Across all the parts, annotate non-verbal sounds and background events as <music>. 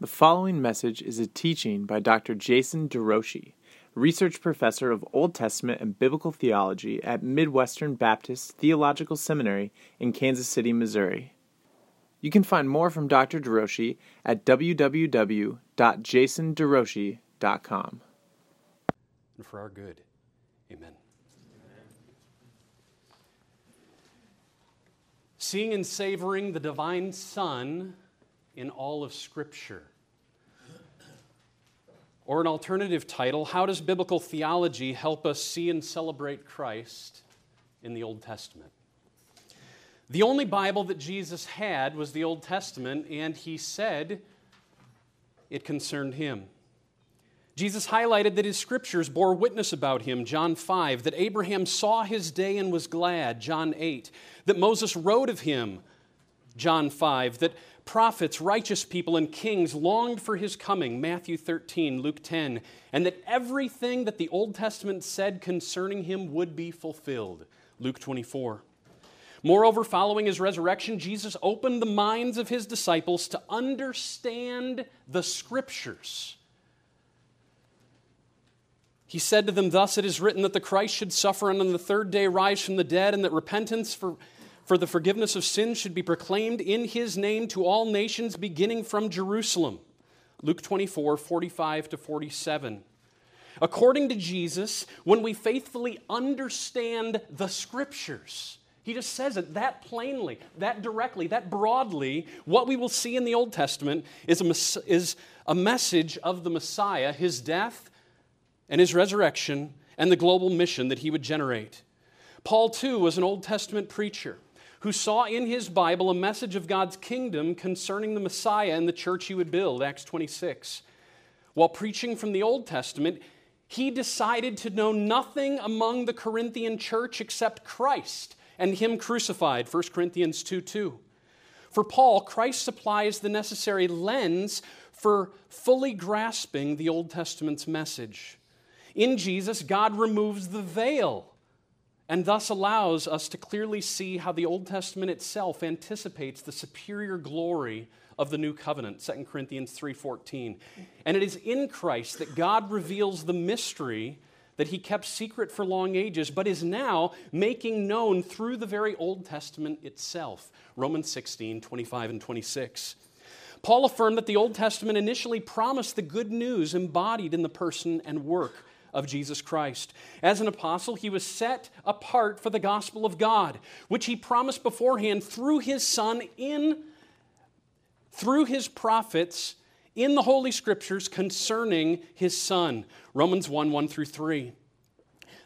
The following message is a teaching by Dr. Jason DeRouchie, research professor of Old Testament and Biblical Theology at Midwestern Baptist Theological Seminary in Kansas City, Missouri. You can find more from Dr. DeRouchie at www.jasonderouchie.com. And for our good. Amen. Seeing and savoring the divine Son in all of Scripture. Or an alternative title, How Does Biblical Theology Help Us See and Celebrate Christ in the Old Testament? The only Bible that Jesus had was the Old Testament, and he said it concerned him. Jesus highlighted that his scriptures bore witness about him, John 5, that Abraham saw his day and was glad, John 8, that Moses wrote of him, John 5, that prophets, righteous people, and kings longed for his coming, Matthew 13, Luke 10, and that everything that the Old Testament said concerning him would be fulfilled, Luke 24. Moreover, following his resurrection, Jesus opened the minds of his disciples to understand the scriptures. He said to them, Thus it is written that the Christ should suffer and on the third day rise from the dead, and that repentance for for the forgiveness of sins should be proclaimed in his name to all nations, beginning from Jerusalem. Luke 24, 45 to 47. According to Jesus, when we faithfully understand the scriptures, he just says it that plainly, that directly, that broadly. What we will see in the Old Testament is a, is a message of the Messiah, his death and his resurrection, and the global mission that he would generate. Paul, too, was an Old Testament preacher who saw in his Bible a message of God's kingdom concerning the Messiah and the church he would build, Acts 26. While preaching from the Old Testament, he decided to know nothing among the Corinthian church except Christ and him crucified, 1 Corinthians 2 2. For Paul, Christ supplies the necessary lens for fully grasping the Old Testament's message. In Jesus, God removes the veil and thus allows us to clearly see how the Old Testament itself anticipates the superior glory of the new covenant 2 Corinthians 3:14 and it is in Christ that God reveals the mystery that he kept secret for long ages but is now making known through the very Old Testament itself. Romans 16:25 and 26 Paul affirmed that the Old Testament initially promised the good news embodied in the person and work of Jesus Christ. As an apostle, he was set apart for the gospel of God, which he promised beforehand through his son in through his prophets in the holy scriptures concerning his son. Romans 1 1 through 3.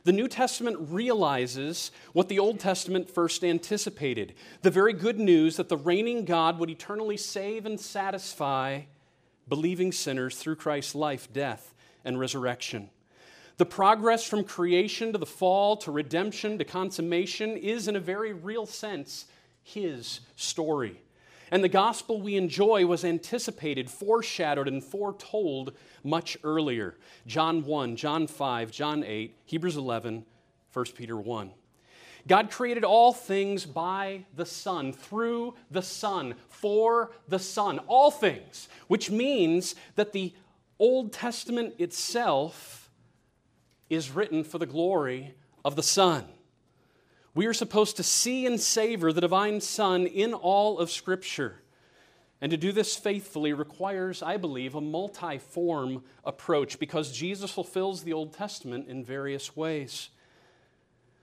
The New Testament realizes what the Old Testament first anticipated the very good news that the reigning God would eternally save and satisfy believing sinners through Christ's life, death, and resurrection. The progress from creation to the fall to redemption to consummation is, in a very real sense, his story. And the gospel we enjoy was anticipated, foreshadowed, and foretold much earlier. John 1, John 5, John 8, Hebrews 11, 1 Peter 1. God created all things by the Son, through the Son, for the Son, all things, which means that the Old Testament itself is written for the glory of the Son. We are supposed to see and savor the divine Son in all of Scripture. And to do this faithfully requires, I believe, a multi-form approach because Jesus fulfills the Old Testament in various ways.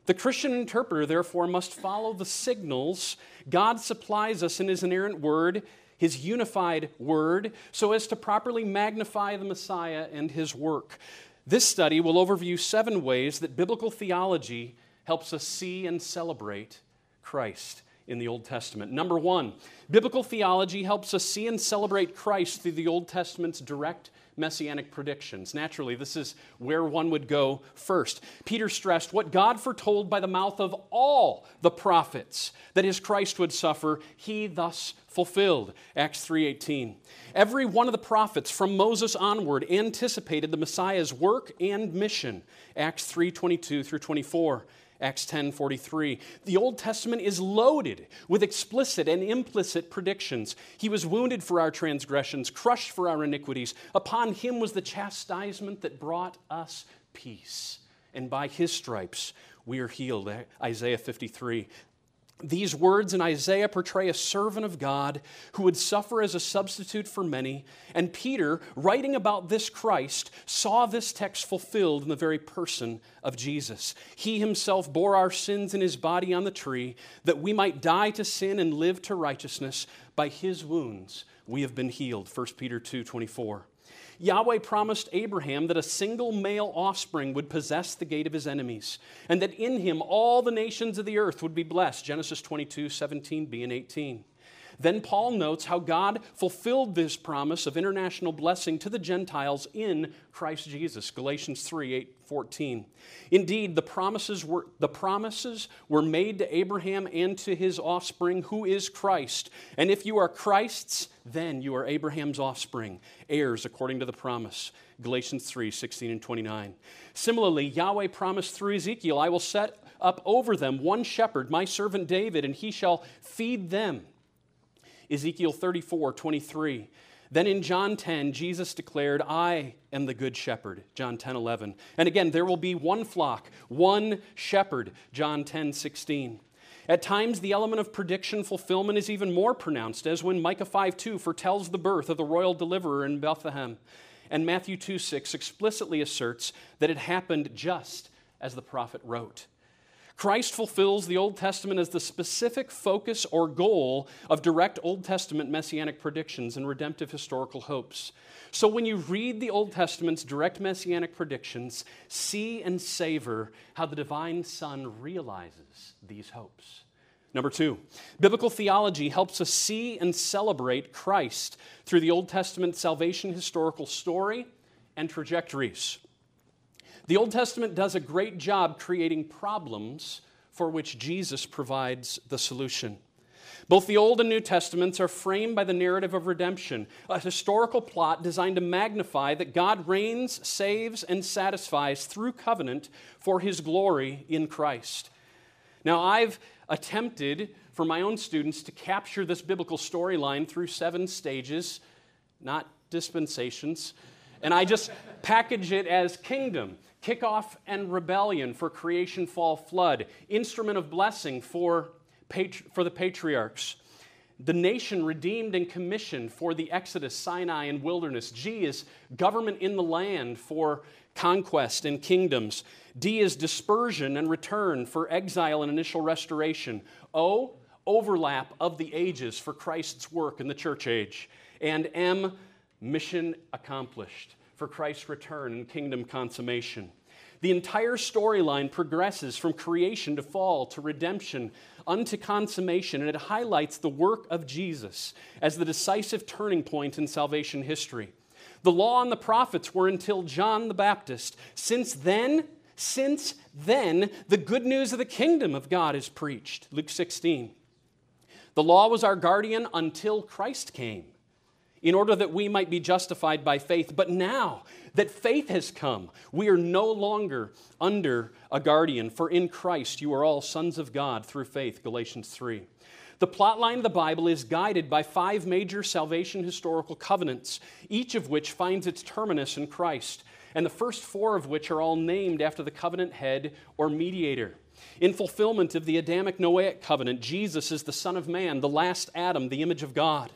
The Christian interpreter, therefore, must follow the signals God supplies us in His inerrant Word, His unified Word, so as to properly magnify the Messiah and His work. This study will overview seven ways that biblical theology helps us see and celebrate Christ in the Old Testament. Number one, biblical theology helps us see and celebrate Christ through the Old Testament's direct messianic predictions. Naturally, this is where one would go first. Peter stressed what God foretold by the mouth of all the prophets that his Christ would suffer, he thus fulfilled. Acts 3:18. Every one of the prophets from Moses onward anticipated the Messiah's work and mission. Acts 3:22 through 24. Acts 10:43. The Old Testament is loaded with explicit and implicit predictions. He was wounded for our transgressions, crushed for our iniquities. Upon him was the chastisement that brought us peace. And by his stripes we are healed. Isaiah 53. These words in Isaiah portray a servant of God who would suffer as a substitute for many. And Peter, writing about this Christ, saw this text fulfilled in the very person of Jesus. He himself bore our sins in his body on the tree, that we might die to sin and live to righteousness. By his wounds we have been healed. 1 Peter 2 24. Yahweh promised Abraham that a single male offspring would possess the gate of his enemies, and that in him all the nations of the earth would be blessed. Genesis 22, 17b and 18. Then Paul notes how God fulfilled this promise of international blessing to the Gentiles in Christ Jesus. Galatians 3 8, 14. Indeed, the promises, were, the promises were made to Abraham and to his offspring, who is Christ. And if you are Christ's, then you are Abraham's offspring, heirs according to the promise. Galatians 3 16 and 29. Similarly, Yahweh promised through Ezekiel, I will set up over them one shepherd, my servant David, and he shall feed them. Ezekiel 34, 23. Then in John 10, Jesus declared, I am the good shepherd, John 10, 11. And again, there will be one flock, one shepherd, John 10, 16. At times, the element of prediction fulfillment is even more pronounced, as when Micah 5 2 foretells the birth of the royal deliverer in Bethlehem, and Matthew 2 6 explicitly asserts that it happened just as the prophet wrote. Christ fulfills the Old Testament as the specific focus or goal of direct Old Testament messianic predictions and redemptive historical hopes. So when you read the Old Testament's direct messianic predictions, see and savor how the divine Son realizes these hopes. Number two, biblical theology helps us see and celebrate Christ through the Old Testament salvation historical story and trajectories. The Old Testament does a great job creating problems for which Jesus provides the solution. Both the Old and New Testaments are framed by the narrative of redemption, a historical plot designed to magnify that God reigns, saves, and satisfies through covenant for his glory in Christ. Now, I've attempted for my own students to capture this biblical storyline through seven stages, not dispensations, and I just package it as kingdom kickoff and rebellion for creation, fall, flood, instrument of blessing for, for the patriarchs, the nation redeemed and commissioned for the Exodus, Sinai, and wilderness. G is government in the land for conquest and kingdoms. D is dispersion and return for exile and initial restoration. O, overlap of the ages for Christ's work in the church age. And M, mission accomplished for Christ's return and kingdom consummation. The entire storyline progresses from creation to fall to redemption unto consummation, and it highlights the work of Jesus as the decisive turning point in salvation history. The law and the prophets were until John the Baptist. Since then, since then, the good news of the kingdom of God is preached. Luke 16. The law was our guardian until Christ came in order that we might be justified by faith. But now that faith has come, we are no longer under a guardian, for in Christ you are all sons of God through faith. Galatians 3. The plotline of the Bible is guided by five major salvation historical covenants, each of which finds its terminus in Christ, and the first four of which are all named after the covenant head or mediator. In fulfillment of the Adamic Noahic covenant, Jesus is the Son of Man, the last Adam, the image of God.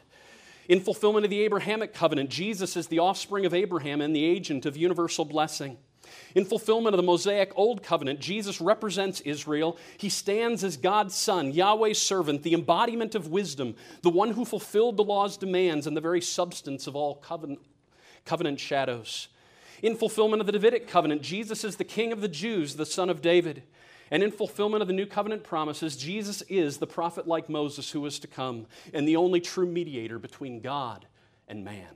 In fulfillment of the Abrahamic covenant, Jesus is the offspring of Abraham and the agent of universal blessing. In fulfillment of the Mosaic Old Covenant, Jesus represents Israel. He stands as God's Son, Yahweh's servant, the embodiment of wisdom, the one who fulfilled the law's demands and the very substance of all covenant, covenant shadows. In fulfillment of the Davidic covenant, Jesus is the King of the Jews, the Son of David. And in fulfillment of the new covenant promises, Jesus is the prophet like Moses who is to come and the only true mediator between God and man.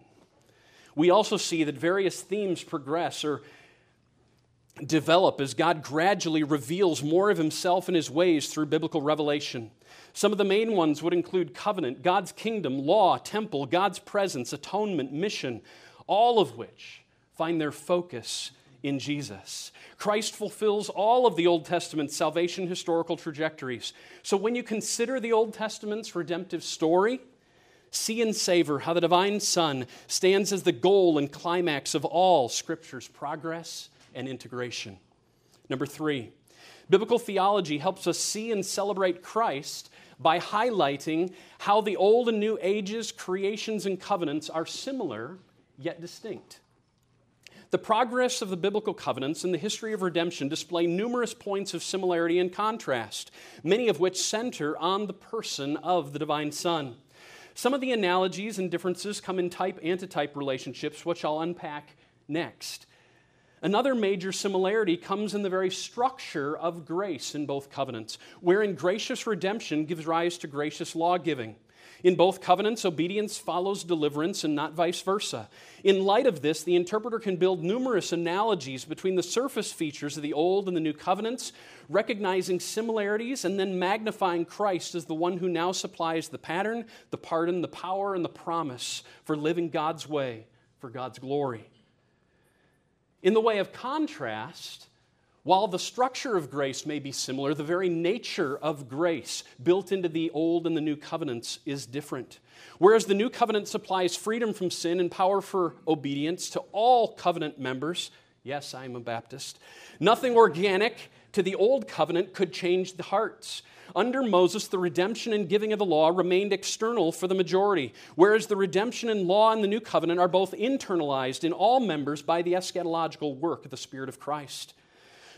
We also see that various themes progress or develop as God gradually reveals more of himself and his ways through biblical revelation. Some of the main ones would include covenant, God's kingdom, law, temple, God's presence, atonement, mission, all of which find their focus in Jesus. Christ fulfills all of the Old Testament's salvation historical trajectories. So when you consider the Old Testament's redemptive story, see and savor how the divine Son stands as the goal and climax of all Scripture's progress and integration. Number three, biblical theology helps us see and celebrate Christ by highlighting how the old and new ages, creations, and covenants are similar yet distinct. The progress of the biblical covenants and the history of redemption display numerous points of similarity and contrast, many of which center on the person of the divine Son. Some of the analogies and differences come in type antitype relationships, which I'll unpack next. Another major similarity comes in the very structure of grace in both covenants, wherein gracious redemption gives rise to gracious law giving. In both covenants, obedience follows deliverance and not vice versa. In light of this, the interpreter can build numerous analogies between the surface features of the Old and the New covenants, recognizing similarities and then magnifying Christ as the one who now supplies the pattern, the pardon, the power, and the promise for living God's way for God's glory. In the way of contrast, while the structure of grace may be similar, the very nature of grace built into the Old and the New Covenants is different. Whereas the New Covenant supplies freedom from sin and power for obedience to all covenant members, yes, I'm a Baptist, nothing organic to the Old Covenant could change the hearts. Under Moses, the redemption and giving of the law remained external for the majority, whereas the redemption and law in the new covenant are both internalized in all members by the eschatological work of the Spirit of Christ.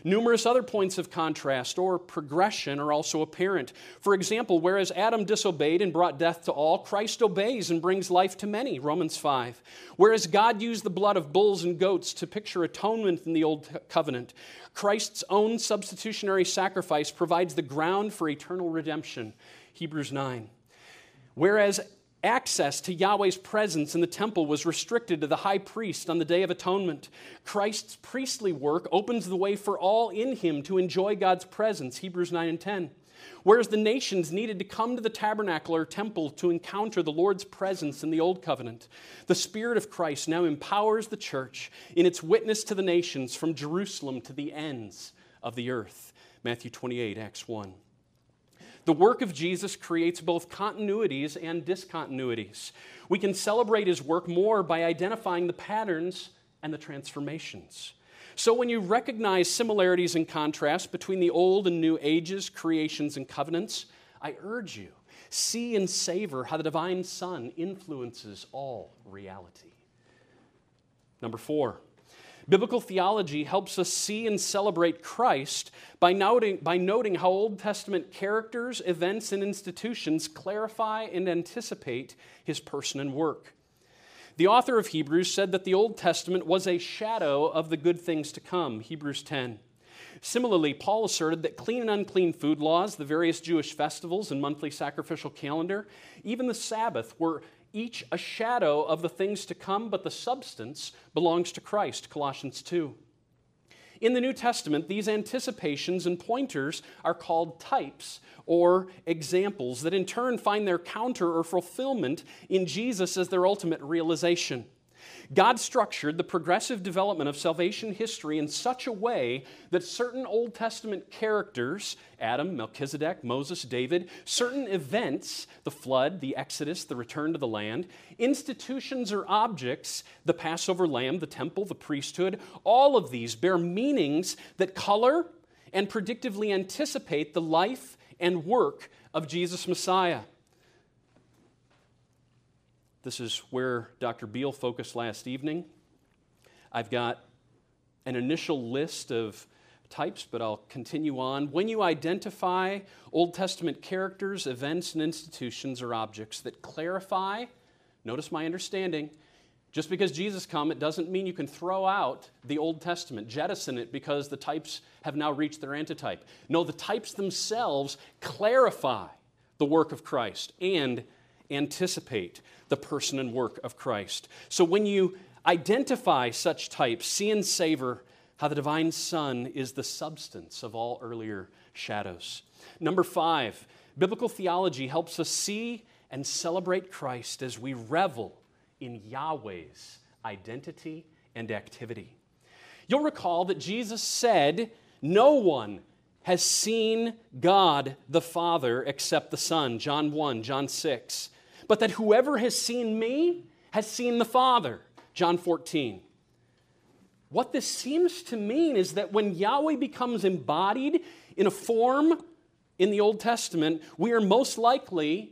Numerous other points of contrast or progression are also apparent. For example, whereas Adam disobeyed and brought death to all, Christ obeys and brings life to many, Romans 5. Whereas God used the blood of bulls and goats to picture atonement in the Old Covenant, Christ's own substitutionary sacrifice provides the ground for eternal redemption, Hebrews 9. Whereas Access to Yahweh's presence in the temple was restricted to the high priest on the Day of Atonement. Christ's priestly work opens the way for all in him to enjoy God's presence, Hebrews 9 and 10. Whereas the nations needed to come to the tabernacle or temple to encounter the Lord's presence in the Old Covenant, the Spirit of Christ now empowers the church in its witness to the nations from Jerusalem to the ends of the earth. Matthew 28, Acts 1. The work of Jesus creates both continuities and discontinuities. We can celebrate his work more by identifying the patterns and the transformations. So, when you recognize similarities and contrasts between the old and new ages, creations, and covenants, I urge you, see and savor how the divine Son influences all reality. Number four, Biblical theology helps us see and celebrate Christ by noting, by noting how Old Testament characters, events, and institutions clarify and anticipate his person and work. The author of Hebrews said that the Old Testament was a shadow of the good things to come, Hebrews 10. Similarly, Paul asserted that clean and unclean food laws, the various Jewish festivals and monthly sacrificial calendar, even the Sabbath, were each a shadow of the things to come, but the substance belongs to Christ, Colossians 2. In the New Testament, these anticipations and pointers are called types or examples that in turn find their counter or fulfillment in Jesus as their ultimate realization. God structured the progressive development of salvation history in such a way that certain Old Testament characters, Adam, Melchizedek, Moses, David, certain events, the flood, the Exodus, the return to the land, institutions or objects, the Passover lamb, the temple, the priesthood, all of these bear meanings that color and predictively anticipate the life and work of Jesus Messiah. This is where Dr. Beale focused last evening. I've got an initial list of types, but I'll continue on. When you identify Old Testament characters, events, and institutions or objects that clarify, notice my understanding, just because Jesus come, it doesn't mean you can throw out the Old Testament, jettison it because the types have now reached their antitype. No, the types themselves clarify the work of Christ and anticipate the person and work of Christ. So when you identify such types, see and savor how the divine Son is the substance of all earlier shadows. Number five, biblical theology helps us see and celebrate Christ as we revel in Yahweh's identity and activity. You'll recall that Jesus said, No one has seen God the Father except the Son, John 1, John 6. But that whoever has seen me has seen the Father, John 14. What this seems to mean is that when Yahweh becomes embodied in a form in the Old Testament, we are most likely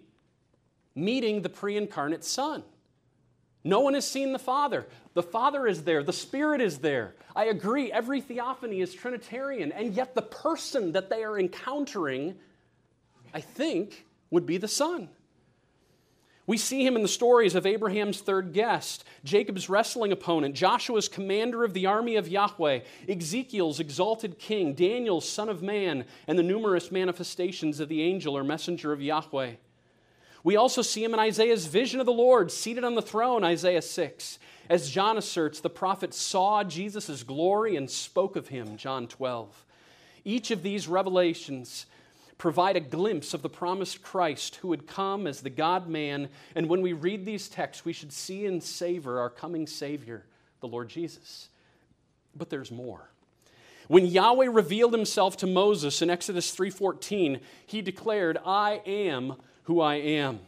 meeting the pre incarnate Son. No one has seen the Father. The Father is there, the Spirit is there. I agree, every theophany is Trinitarian, and yet the person that they are encountering, I think, would be the Son. We see him in the stories of Abraham's third guest, Jacob's wrestling opponent, Joshua's commander of the army of Yahweh, Ezekiel's exalted king, Daniel's son of man, and the numerous manifestations of the angel or messenger of Yahweh. We also see him in Isaiah's vision of the Lord seated on the throne, Isaiah 6. As John asserts, the prophet saw Jesus' glory and spoke of him, John 12. Each of these revelations provide a glimpse of the promised Christ who would come as the God man. And when we read these texts, we should see and savor our coming Savior, the Lord Jesus. But there's more. When Yahweh revealed himself to Moses in Exodus 3:14, he declared, "I am who I am."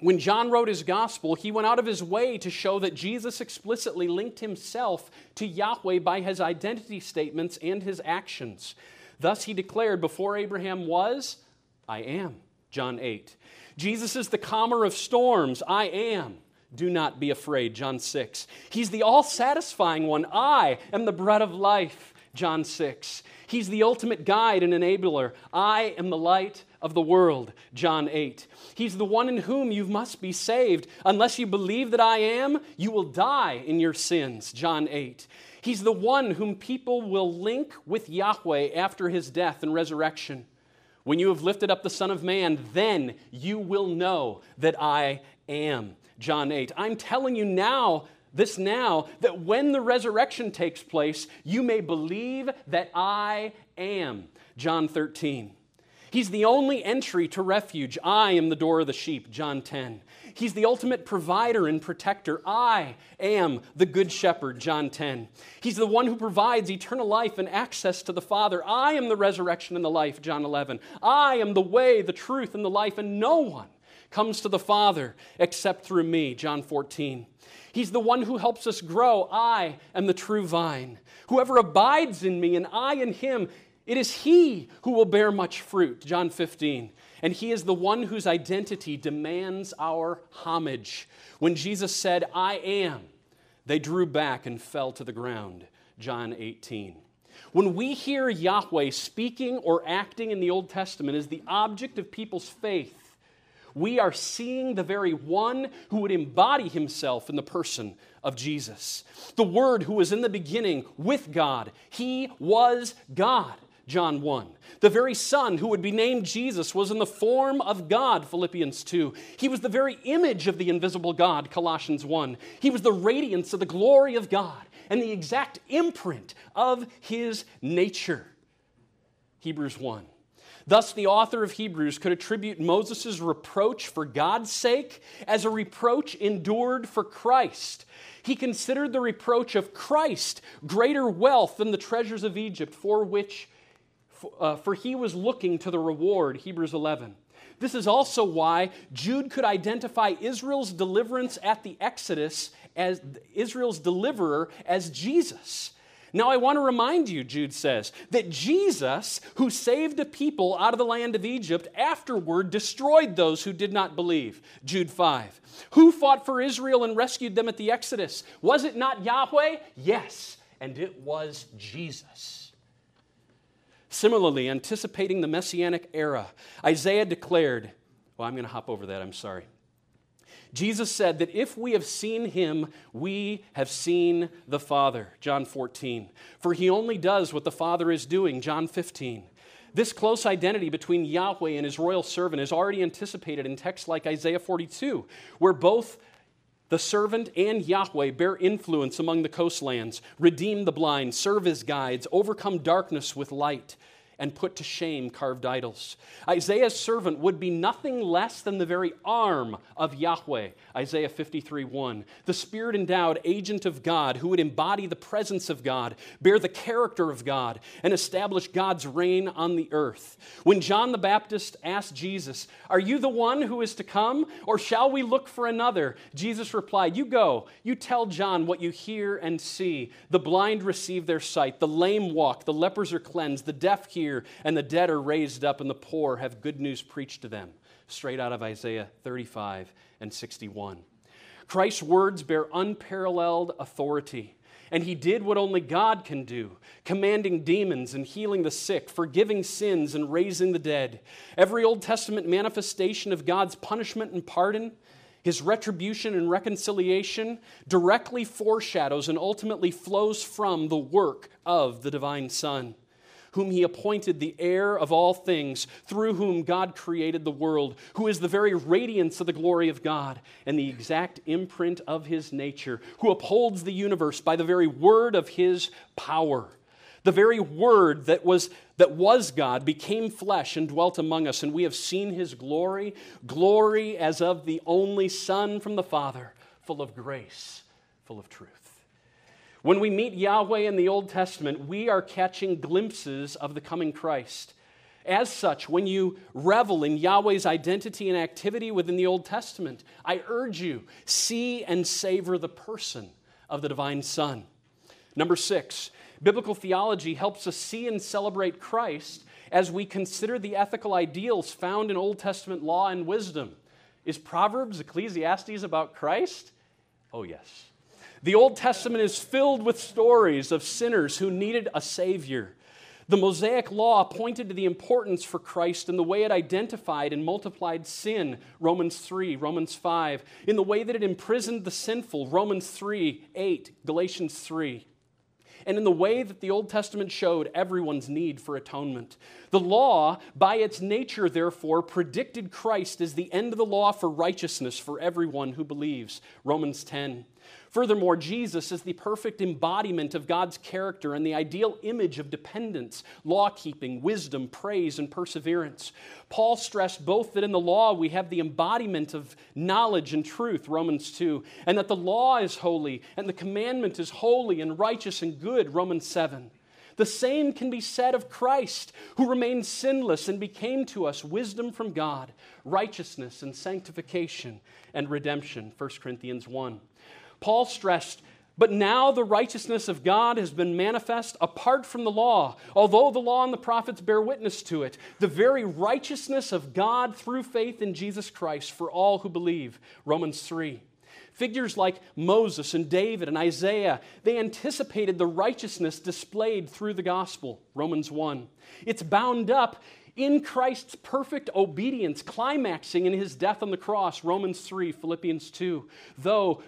When John wrote his gospel, he went out of his way to show that Jesus explicitly linked himself to Yahweh by his identity statements and his actions. Thus he declared, Before Abraham was, I am. John 8. Jesus is the calmer of storms. I am. Do not be afraid. John 6. He's the all satisfying one. I am the bread of life. John 6. He's the ultimate guide and enabler. I am the light of the world. John 8. He's the one in whom you must be saved. Unless you believe that I am, you will die in your sins. John 8. He's the one whom people will link with Yahweh after his death and resurrection. When you have lifted up the Son of Man, then you will know that I am. John 8. I'm telling you now, this now, that when the resurrection takes place, you may believe that I am. John 13. He's the only entry to refuge. I am the door of the sheep. John 10. He's the ultimate provider and protector. I am the good shepherd, John 10. He's the one who provides eternal life and access to the Father. I am the resurrection and the life, John 11. I am the way, the truth, and the life, and no one comes to the Father except through me, John 14. He's the one who helps us grow. I am the true vine. Whoever abides in me and I in him, it is he who will bear much fruit, John 15. And he is the one whose identity demands our homage. When Jesus said, I am, they drew back and fell to the ground. John 18. When we hear Yahweh speaking or acting in the Old Testament as the object of people's faith, we are seeing the very one who would embody himself in the person of Jesus. The Word who was in the beginning with God. He was God. John 1. The very Son who would be named Jesus was in the form of God, Philippians 2. He was the very image of the invisible God, Colossians 1. He was the radiance of the glory of God and the exact imprint of his nature, Hebrews 1. Thus, the author of Hebrews could attribute Moses' reproach for God's sake as a reproach endured for Christ. He considered the reproach of Christ greater wealth than the treasures of Egypt, for which uh, for he was looking to the reward, Hebrews 11. This is also why Jude could identify Israel's deliverance at the Exodus as Israel's deliverer as Jesus. Now, I want to remind you, Jude says, that Jesus, who saved a people out of the land of Egypt, afterward destroyed those who did not believe. Jude 5. Who fought for Israel and rescued them at the Exodus? Was it not Yahweh? Yes, and it was Jesus. Similarly, anticipating the messianic era, Isaiah declared, well, I'm going to hop over that, I'm sorry. Jesus said that if we have seen him, we have seen the Father, John 14. For he only does what the Father is doing, John 15. This close identity between Yahweh and his royal servant is already anticipated in texts like Isaiah 42, where both the servant and Yahweh bear influence among the coastlands, redeem the blind, serve as guides, overcome darkness with light, and put to shame carved idols. Isaiah's servant would be nothing less than the very arm of Yahweh, Isaiah 53 1. The spirit endowed agent of God who would embody the presence of God, bear the character of God, and establish God's reign on the earth. When John the Baptist asked Jesus, Are you the one who is to come, or shall we look for another? Jesus replied, You go, you tell John what you hear and see. The blind receive their sight, the lame walk, the lepers are cleansed, the deaf hear and the dead are raised up, and the poor have good news preached to them. Straight out of Isaiah 35 and 61. Christ's words bear unparalleled authority. And he did what only God can do, commanding demons and healing the sick, forgiving sins and raising the dead. Every Old Testament manifestation of God's punishment and pardon, his retribution and reconciliation, directly foreshadows and ultimately flows from the work of the divine Son whom he appointed the heir of all things, through whom God created the world, who is the very radiance of the glory of God and the exact imprint of his nature, who upholds the universe by the very word of his power. The very word that was, that was God became flesh and dwelt among us, and we have seen his glory, glory as of the only Son from the Father, full of grace, full of truth. When we meet Yahweh in the Old Testament, we are catching glimpses of the coming Christ. As such, when you revel in Yahweh's identity and activity within the Old Testament, I urge you, see and savor the person of the divine Son. Number six, biblical theology helps us see and celebrate Christ as we consider the ethical ideals found in Old Testament law and wisdom. Is Proverbs, Ecclesiastes about Christ? Oh, yes. The Old Testament is filled with stories of sinners who needed a Savior. The Mosaic Law pointed to the importance for Christ in the way it identified and multiplied sin, Romans 3, Romans 5, in the way that it imprisoned the sinful, Romans 3, 8, Galatians 3 and in the way that the Old Testament showed everyone's need for atonement. The law, by its nature, therefore, predicted Christ as the end of the law for righteousness for everyone who believes. Romans 10. Furthermore, Jesus is the perfect embodiment of God's character and the ideal image of dependence, law keeping, wisdom, praise, and perseverance. Paul stressed both that in the law we have the embodiment of knowledge and truth, Romans 2, and that the law is holy and the commandment is holy and righteous and good, Romans 7. The same can be said of Christ, who remained sinless and became to us wisdom from God, righteousness and sanctification and redemption, 1 Corinthians 1. Paul stressed, but now the righteousness of God has been manifest apart from the law, although the law and the prophets bear witness to it. The very righteousness of God through faith in Jesus Christ for all who believe. Romans 3. Figures like Moses and David and Isaiah, they anticipated the righteousness displayed through the gospel. Romans 1. It's bound up in Christ's perfect obedience, climaxing in his death on the cross. Romans 3, Philippians 2. Though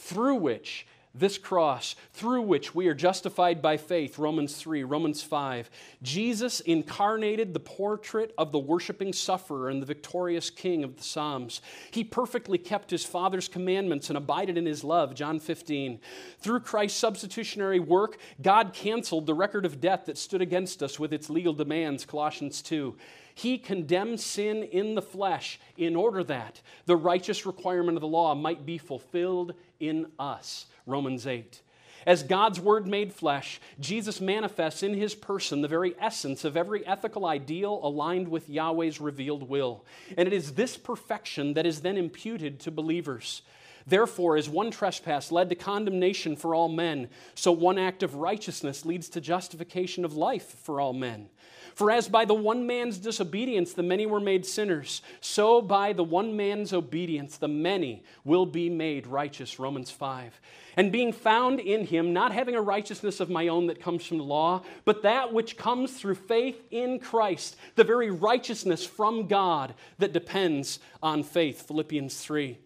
through which this cross, through which we are justified by faith, Romans 3, Romans 5. Jesus incarnated the portrait of the worshiping sufferer and the victorious king of the Psalms. He perfectly kept his Father's commandments and abided in his love, John 15. Through Christ's substitutionary work, God canceled the record of debt that stood against us with its legal demands, Colossians 2. He condemned sin in the flesh in order that the righteous requirement of the law might be fulfilled in us. Romans 8. As God's Word made flesh, Jesus manifests in his person the very essence of every ethical ideal aligned with Yahweh's revealed will. And it is this perfection that is then imputed to believers. Therefore, as one trespass led to condemnation for all men, so one act of righteousness leads to justification of life for all men. For as by the one man's disobedience the many were made sinners, so by the one man's obedience the many will be made righteous. Romans 5. And being found in him, not having a righteousness of my own that comes from the law, but that which comes through faith in Christ, the very righteousness from God that depends on faith. Philippians 3.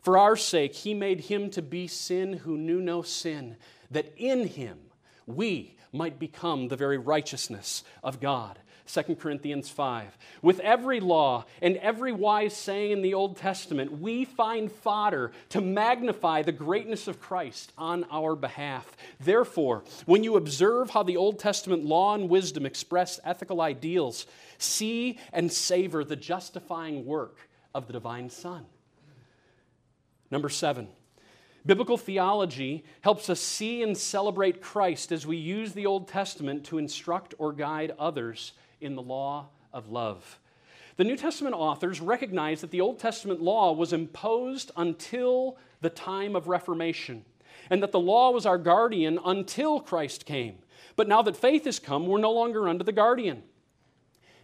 For our sake, he made him to be sin who knew no sin, that in him we might become the very righteousness of God. 2 Corinthians 5. With every law and every wise saying in the Old Testament, we find fodder to magnify the greatness of Christ on our behalf. Therefore, when you observe how the Old Testament law and wisdom express ethical ideals, see and savor the justifying work of the divine Son. Number seven, Biblical theology helps us see and celebrate Christ as we use the Old Testament to instruct or guide others in the law of love. The New Testament authors recognize that the Old Testament law was imposed until the time of Reformation, and that the law was our guardian until Christ came. But now that faith has come, we're no longer under the guardian.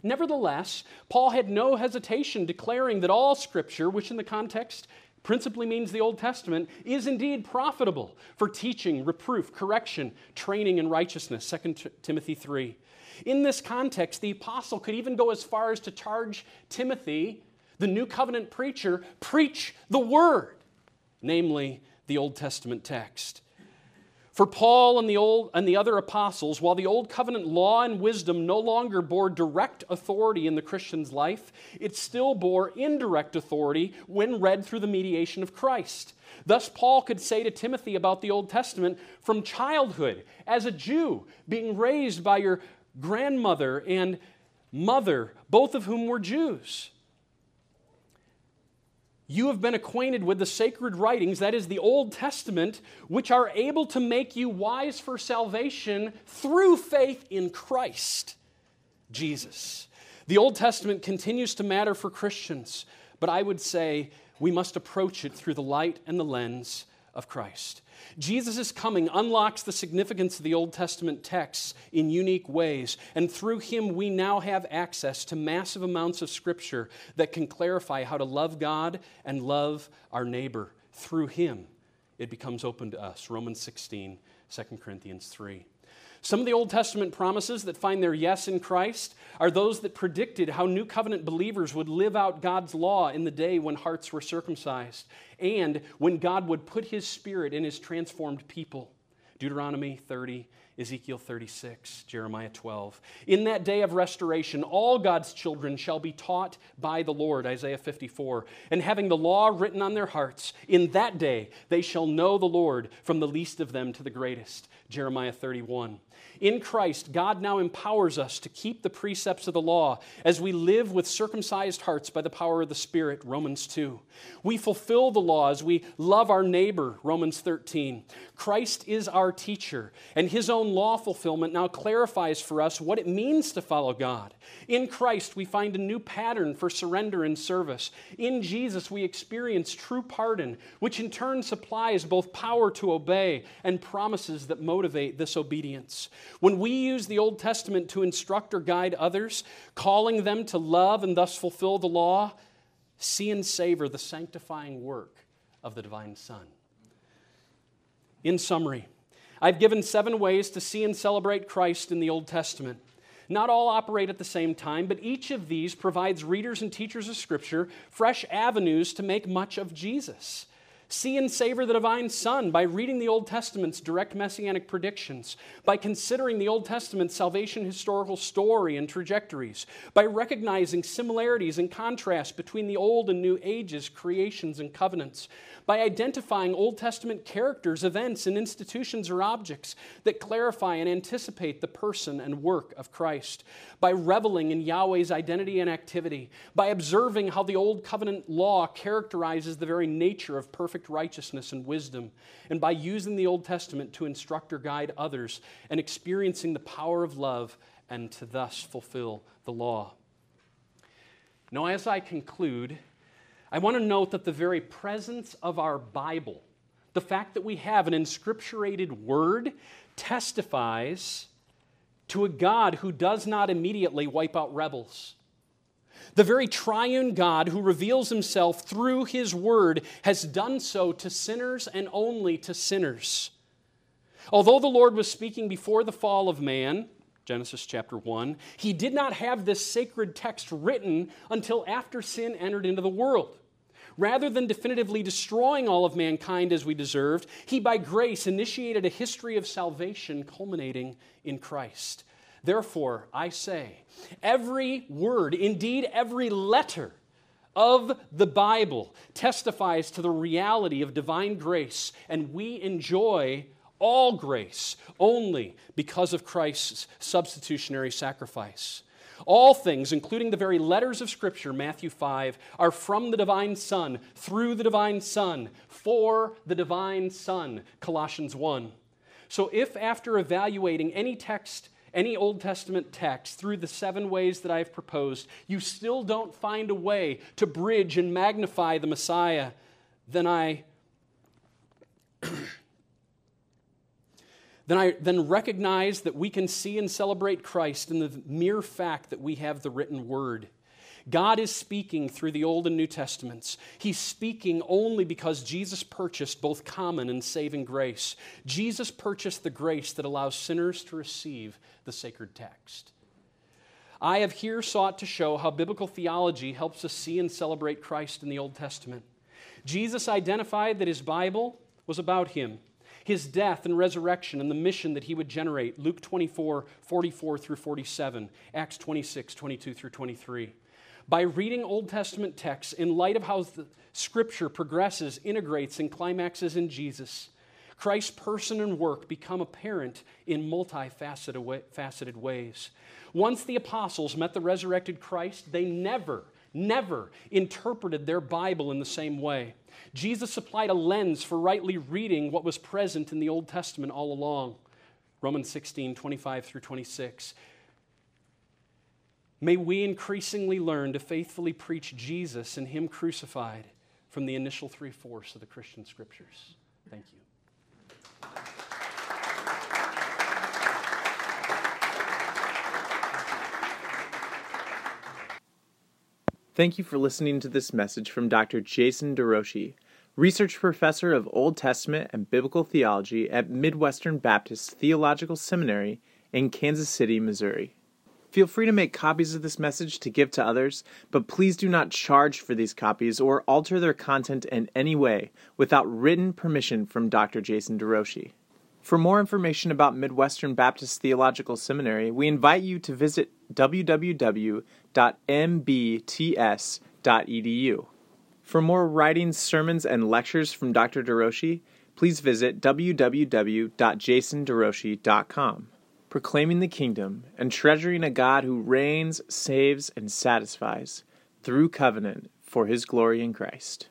Nevertheless, Paul had no hesitation declaring that all Scripture, which in the context principally means the Old Testament, is indeed profitable for teaching, reproof, correction, training in righteousness. 2 Timothy 3. In this context, the apostle could even go as far as to charge Timothy, the new covenant preacher, preach the word, namely the Old Testament text. For Paul and the, old, and the other apostles, while the Old Covenant law and wisdom no longer bore direct authority in the Christian's life, it still bore indirect authority when read through the mediation of Christ. Thus, Paul could say to Timothy about the Old Testament from childhood, as a Jew, being raised by your grandmother and mother, both of whom were Jews. You have been acquainted with the sacred writings, that is, the Old Testament, which are able to make you wise for salvation through faith in Christ, Jesus. The Old Testament continues to matter for Christians, but I would say we must approach it through the light and the lens of Christ. Jesus' coming unlocks the significance of the Old Testament texts in unique ways, and through him we now have access to massive amounts of Scripture that can clarify how to love God and love our neighbor. Through him, it becomes open to us. Romans 16, 2 Corinthians 3. Some of the Old Testament promises that find their yes in Christ are those that predicted how New Covenant believers would live out God's law in the day when hearts were circumcised and when God would put his spirit in his transformed people. Deuteronomy 30, Ezekiel 36, Jeremiah 12. In that day of restoration, all God's children shall be taught by the Lord, Isaiah 54. And having the law written on their hearts, in that day they shall know the Lord from the least of them to the greatest, Jeremiah 31. In Christ, God now empowers us to keep the precepts of the law as we live with circumcised hearts by the power of the Spirit, Romans 2. We fulfill the law as we love our neighbor, Romans 13. Christ is our teacher, and his own law fulfillment now clarifies for us what it means to follow God. In Christ, we find a new pattern for surrender and service. In Jesus, we experience true pardon, which in turn supplies both power to obey and promises that motivate this obedience. When we use the Old Testament to instruct or guide others, calling them to love and thus fulfill the law, see and savor the sanctifying work of the divine Son. In summary, I've given seven ways to see and celebrate Christ in the Old Testament. Not all operate at the same time, but each of these provides readers and teachers of Scripture fresh avenues to make much of Jesus. See and savor the divine Son by reading the Old Testament's direct messianic predictions, by considering the Old Testament's salvation historical story and trajectories, by recognizing similarities and contrasts between the Old and New ages, creations, and covenants, by identifying Old Testament characters, events, and institutions or objects that clarify and anticipate the person and work of Christ, by reveling in Yahweh's identity and activity, by observing how the Old Covenant law characterizes the very nature of perfect righteousness and wisdom, and by using the Old Testament to instruct or guide others and experiencing the power of love and to thus fulfill the law. Now, as I conclude, I want to note that the very presence of our Bible, the fact that we have an inscripturated word, testifies to a God who does not immediately wipe out rebels. The very triune God who reveals himself through his word has done so to sinners and only to sinners. Although the Lord was speaking before the fall of man, Genesis chapter 1, he did not have this sacred text written until after sin entered into the world. Rather than definitively destroying all of mankind as we deserved, he by grace initiated a history of salvation culminating in Christ. Therefore, I say, every word, indeed every letter, of the Bible testifies to the reality of divine grace, and we enjoy all grace only because of Christ's substitutionary sacrifice. All things, including the very letters of Scripture, Matthew 5, are from the divine Son, through the divine Son, for the divine Son, Colossians 1. So, if after evaluating any text, any Old Testament text through the seven ways that I've proposed, you still don't find a way to bridge and magnify the Messiah, then I <clears throat> then, I, then recognize that we can see and celebrate Christ in the mere fact that we have the written word. God is speaking through the Old and New Testaments. He's speaking only because Jesus purchased both common and saving grace. Jesus purchased the grace that allows sinners to receive the sacred text. I have here sought to show how biblical theology helps us see and celebrate Christ in the Old Testament. Jesus identified that his Bible was about him his death and resurrection and the mission that he would generate. Luke 24, 44 through 47, Acts 26, 22 through 23. By reading Old Testament texts in light of how the Scripture progresses, integrates, and climaxes in Jesus, Christ's person and work become apparent in multifaceted ways. Once the apostles met the resurrected Christ, they never, never interpreted their Bible in the same way. Jesus supplied a lens for rightly reading what was present in the Old Testament all along. Romans 16, 25 through 26. May we increasingly learn to faithfully preach Jesus and Him crucified from the initial three fourths of the Christian scriptures. Thank you. Thank you for listening to this message from Dr. Jason DeRouchie, Research Professor of Old Testament and Biblical Theology at Midwestern Baptist Theological Seminary in Kansas City, Missouri. Feel free to make copies of this message to give to others, but please do not charge for these copies or alter their content in any way without written permission from Dr. Jason DeRouchie. For more information about Midwestern Baptist Theological Seminary, we invite you to visit www.mbts.edu. For more writings, sermons, and lectures from Dr. DeRouchie, please visit www.jasonderouchie.com. Proclaiming the kingdom and treasuring a God who reigns, saves, and satisfies through covenant for his glory in Christ.